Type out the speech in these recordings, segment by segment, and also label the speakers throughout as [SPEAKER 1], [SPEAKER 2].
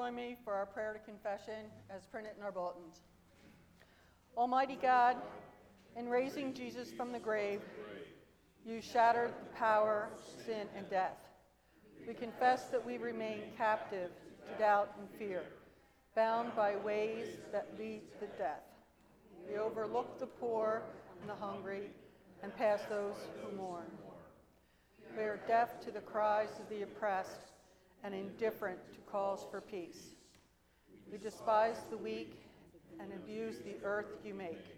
[SPEAKER 1] join me for our prayer to confession as printed in our bulletins. Almighty God, in raising Jesus from the grave, you shattered the power, of sin, and death. We confess that we remain captive to doubt and fear, bound by ways that lead to death. We overlook the poor and the hungry and pass those who mourn. We are deaf to the cries of the oppressed and indifferent to calls for peace. We despise the weak and abuse the earth you make.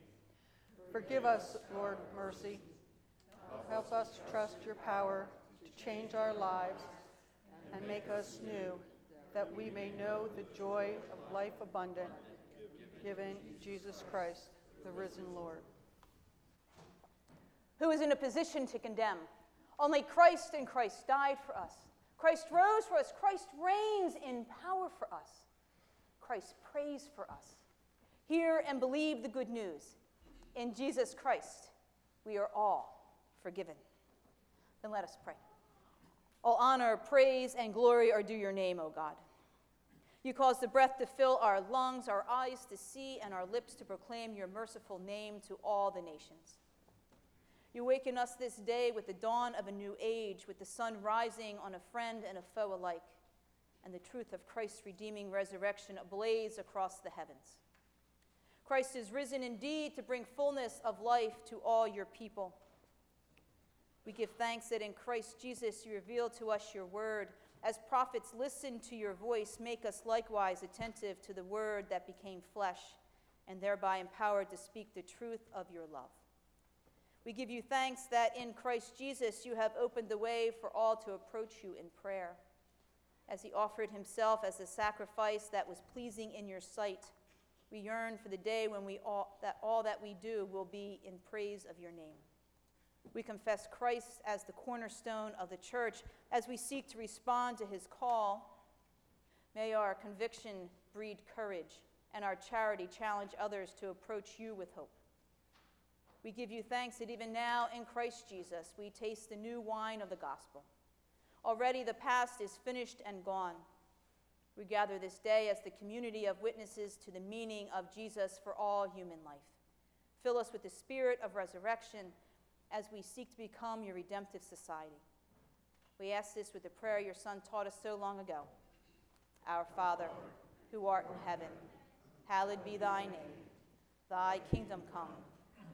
[SPEAKER 1] Forgive us, Lord, mercy. Help us to trust your power to change our lives and make us new, that we may know the joy of life abundant given Jesus Christ, the risen Lord.
[SPEAKER 2] Who is in a position to condemn? Only Christ and Christ died for us. Christ rose for us. Christ reigns in power for us. Christ prays for us. Hear and believe the good news. In Jesus Christ, we are all forgiven. Then let us pray. All honor, praise, and glory are due your name, O God. You cause the breath to fill our lungs, our eyes to see, and our lips to proclaim your merciful name to all the nations. You waken us this day with the dawn of a new age, with the sun rising on a friend and a foe alike, and the truth of Christ's redeeming resurrection ablaze across the heavens. Christ is risen indeed to bring fullness of life to all your people. We give thanks that in Christ Jesus you reveal to us your word. As prophets listen to your voice, make us likewise attentive to the word that became flesh, and thereby empowered to speak the truth of your love. We give you thanks that in Christ Jesus you have opened the way for all to approach you in prayer. As he offered himself as a sacrifice that was pleasing in your sight, we yearn for the day when we all, that all that we do will be in praise of your name. We confess Christ as the cornerstone of the church as we seek to respond to his call. May our conviction breed courage and our charity challenge others to approach you with hope. We give you thanks that even now in Christ Jesus we taste the new wine of the gospel. Already the past is finished and gone. We gather this day as the community of witnesses to the meaning of Jesus for all human life. Fill us with the spirit of resurrection as we seek to become your redemptive society. We ask this with the prayer your Son taught us so long ago Our Father, who art in heaven, hallowed be thy name. Thy kingdom come.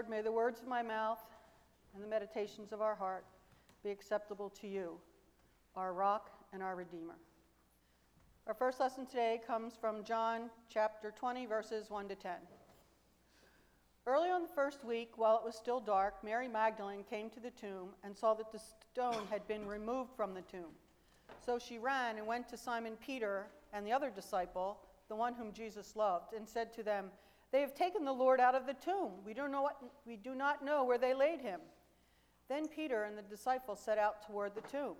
[SPEAKER 1] Lord, may the words of my mouth and the meditations of our heart be acceptable to you, our rock and our redeemer. Our first lesson today comes from John chapter 20, verses 1 to 10. Early on the first week, while it was still dark, Mary Magdalene came to the tomb and saw that the stone had been removed from the tomb. So she ran and went to Simon Peter and the other disciple, the one whom Jesus loved, and said to them, they have taken the Lord out of the tomb. We, don't know what, we do not know where they laid him. Then Peter and the disciple set out toward the tomb.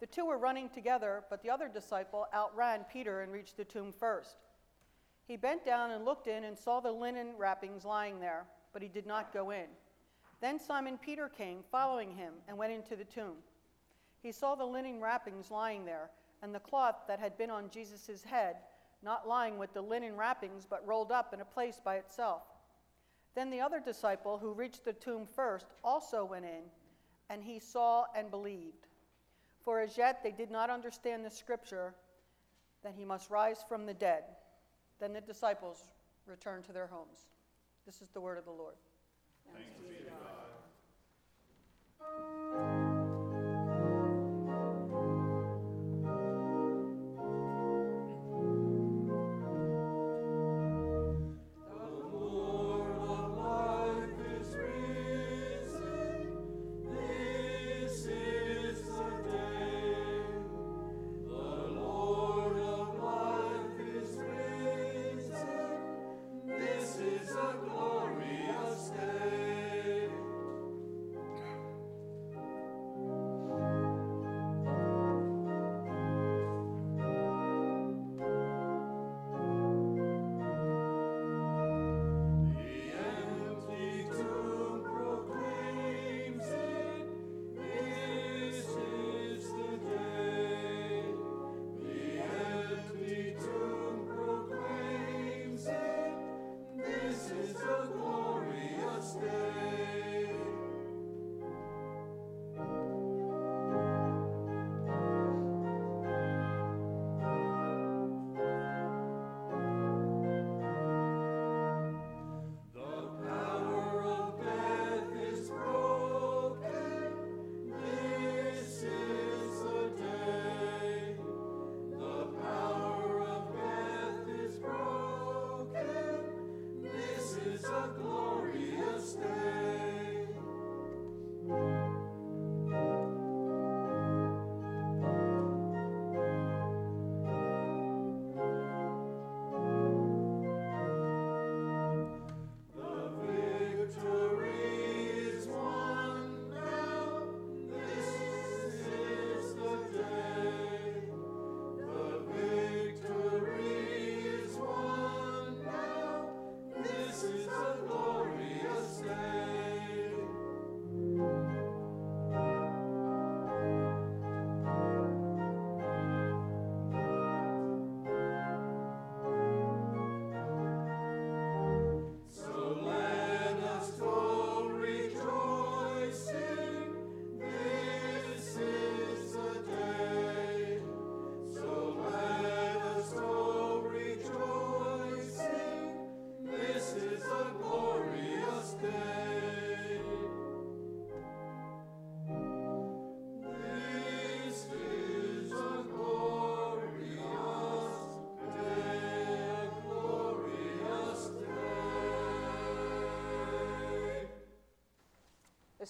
[SPEAKER 1] The two were running together, but the other disciple outran Peter and reached the tomb first. He bent down and looked in and saw the linen wrappings lying there, but he did not go in. Then Simon Peter came, following him, and went into the tomb. He saw the linen wrappings lying there, and the cloth that had been on Jesus' head not lying with the linen wrappings, but rolled up in a place by itself. Then the other disciple, who reached the tomb first, also went in, and he saw and believed. For as yet they did not understand the scripture that he must rise from the dead. Then the disciples returned to their homes. This is the word of the Lord.
[SPEAKER 3] Thanks be to God.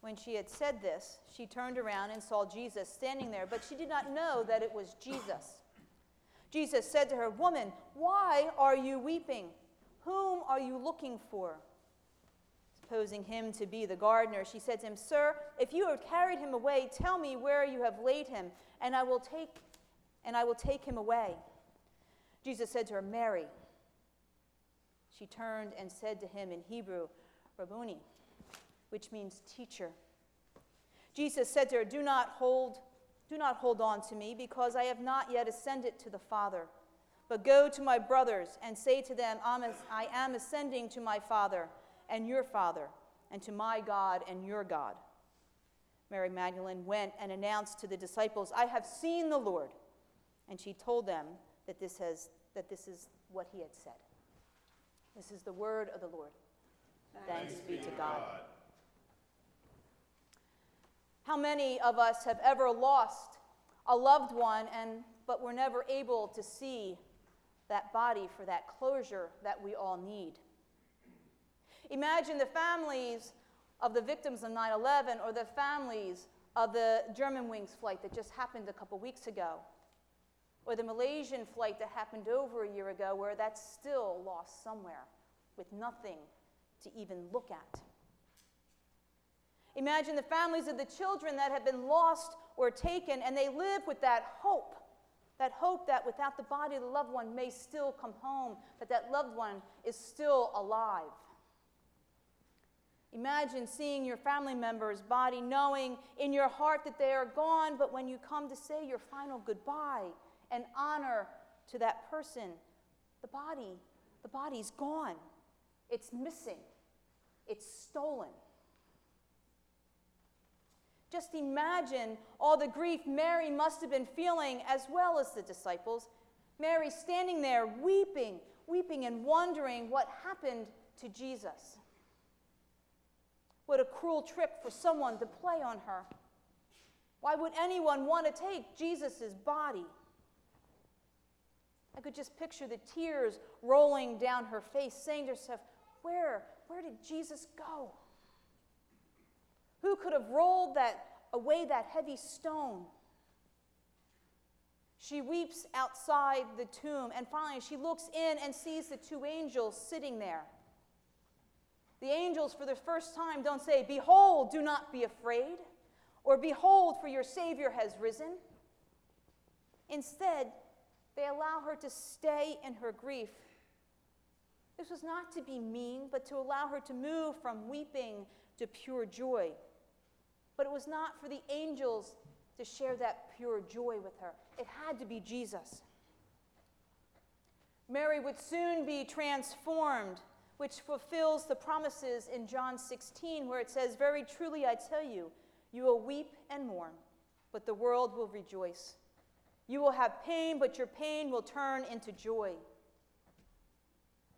[SPEAKER 2] When she had said this, she turned around and saw Jesus standing there, but she did not know that it was Jesus. Jesus said to her, Woman, why are you weeping? Whom are you looking for? Supposing him to be the gardener, she said to him, Sir, if you have carried him away, tell me where you have laid him, and I will take and I will take him away. Jesus said to her, Mary. She turned and said to him in Hebrew, Rabboni which means teacher. Jesus said to her, Do not hold, do not hold on to me, because I have not yet ascended to the Father. But go to my brothers and say to them, I am ascending to my Father and your Father, and to my God and your God. Mary Magdalene went and announced to the disciples, I have seen the Lord. And she told them that this, has, that this is what he had said. This is the word of the Lord. Thanks, Thanks be to God. God. How many of us have ever lost a loved one and but were never able to see that body for that closure that we all need? Imagine the families of the victims of 9 11 or the families of the Germanwings flight that just happened a couple weeks ago, or the Malaysian flight that happened over a year ago, where that's still lost somewhere with nothing to even look at. Imagine the families of the children that have been lost or taken, and they live with that hope that hope that without the body the loved one may still come home, that that loved one is still alive. Imagine seeing your family member's body, knowing in your heart that they are gone, but when you come to say your final goodbye and honor to that person, the body, the body's gone. It's missing. It's stolen. Just imagine all the grief Mary must have been feeling, as well as the disciples. Mary standing there weeping, weeping, and wondering what happened to Jesus. What a cruel trick for someone to play on her. Why would anyone want to take Jesus' body? I could just picture the tears rolling down her face, saying to herself, Where, where did Jesus go? Who could have rolled that away that heavy stone? She weeps outside the tomb, and finally she looks in and sees the two angels sitting there. The angels, for the first time, don't say, Behold, do not be afraid, or Behold, for your Savior has risen. Instead, they allow her to stay in her grief. This was not to be mean, but to allow her to move from weeping to pure joy. But it was not for the angels to share that pure joy with her, it had to be Jesus. Mary would soon be transformed which fulfills the promises in John 16, where it says, Very truly I tell you, you will weep and mourn, but the world will rejoice. You will have pain, but your pain will turn into joy.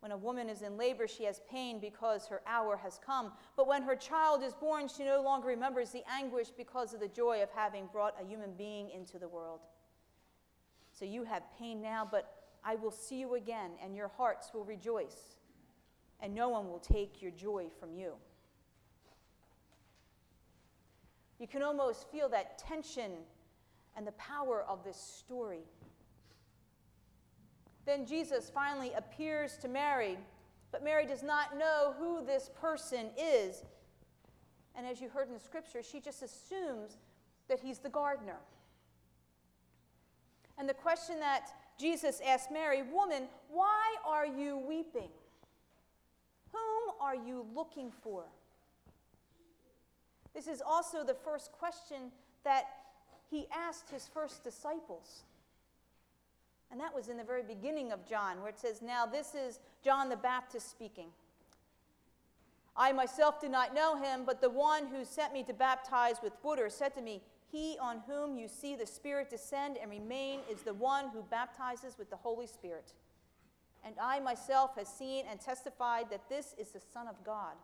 [SPEAKER 2] When a woman is in labor, she has pain because her hour has come. But when her child is born, she no longer remembers the anguish because of the joy of having brought a human being into the world. So you have pain now, but I will see you again, and your hearts will rejoice and no one will take your joy from you. You can almost feel that tension and the power of this story. Then Jesus finally appears to Mary, but Mary does not know who this person is. And as you heard in the scripture, she just assumes that he's the gardener. And the question that Jesus asked Mary, Woman, why are you weeping? Whom are you looking for? This is also the first question that he asked his first disciples. And that was in the very beginning of John, where it says, Now this is John the Baptist speaking. I myself did not know him, but the one who sent me to baptize with water said to me, He on whom you see the Spirit descend and remain is the one who baptizes with the Holy Spirit and I myself have seen and testified that this is the Son of God.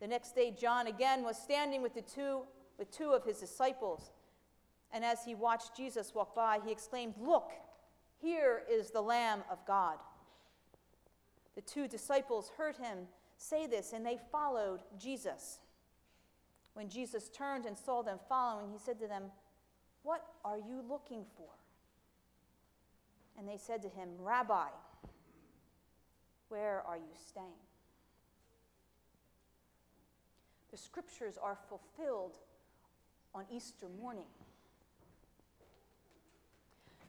[SPEAKER 2] The next day, John again was standing with the two, with two of his disciples. And as he watched Jesus walk by, he exclaimed, Look, here is the Lamb of God. The two disciples heard him say this, and they followed Jesus. When Jesus turned and saw them following, he said to them, What are you looking for? And they said to him, Rabbi, where are you staying? The scriptures are fulfilled on Easter morning.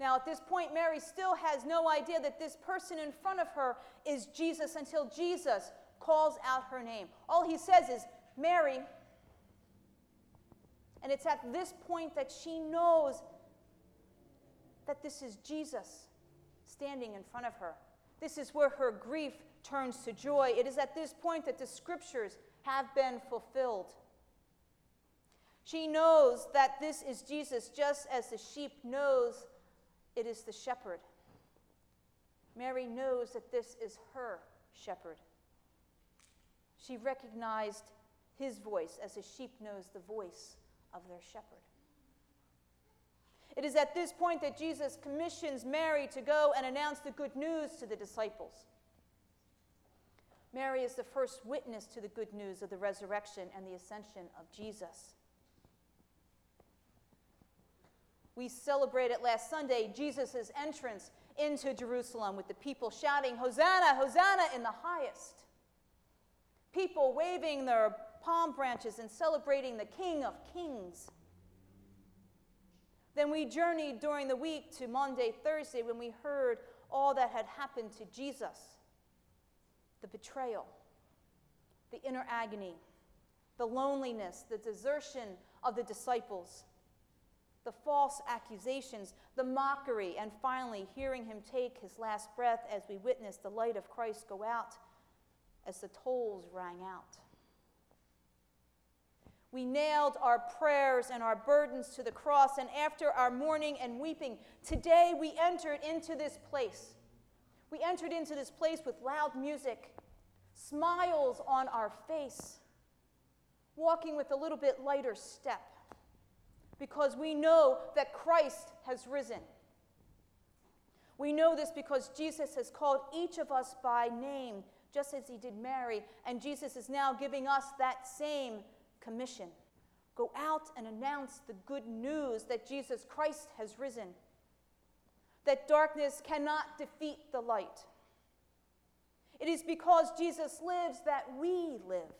[SPEAKER 2] Now, at this point, Mary still has no idea that this person in front of her is Jesus until Jesus calls out her name. All he says is, Mary. And it's at this point that she knows that this is Jesus standing in front of her. This is where her grief turns to joy. It is at this point that the scriptures have been fulfilled. She knows that this is Jesus just as the sheep knows it is the shepherd. Mary knows that this is her shepherd. She recognized his voice as a sheep knows the voice of their shepherd. It is at this point that Jesus commissions Mary to go and announce the good news to the disciples. Mary is the first witness to the good news of the resurrection and the ascension of Jesus. We celebrated last Sunday Jesus' entrance into Jerusalem with the people shouting, Hosanna, Hosanna in the highest. People waving their palm branches and celebrating the King of Kings. Then we journeyed during the week to Maundy, Thursday, when we heard all that had happened to Jesus the betrayal, the inner agony, the loneliness, the desertion of the disciples, the false accusations, the mockery, and finally hearing him take his last breath as we witness the light of Christ go out as the tolls rang out. We nailed our prayers and our burdens to the cross, and after our mourning and weeping, today we entered into this place. We entered into this place with loud music, smiles on our face, walking with a little bit lighter step, because we know that Christ has risen. We know this because Jesus has called each of us by name, just as he did Mary, and Jesus is now giving us that same commission go out and announce the good news that Jesus Christ has risen, that darkness cannot defeat the light. It is because Jesus lives that we live.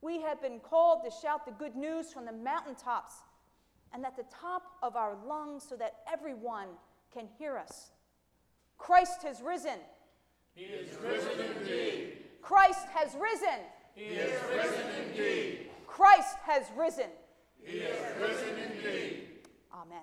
[SPEAKER 2] We have been called to shout the good news from the mountaintops and at the top of our lungs so that everyone can hear us. Christ has risen.
[SPEAKER 3] He is risen indeed.
[SPEAKER 2] Christ has risen.
[SPEAKER 3] He is risen indeed.
[SPEAKER 2] Christ has risen.
[SPEAKER 3] He is risen indeed.
[SPEAKER 2] Amen.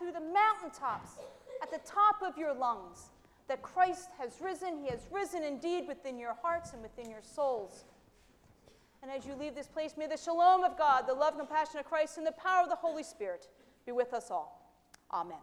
[SPEAKER 2] Through the mountaintops, at the top of your lungs, that Christ has risen. He has risen indeed within your hearts and within your souls. And as you leave this place, may the shalom of God, the love and compassion of Christ, and the power of the Holy Spirit be with us all. Amen.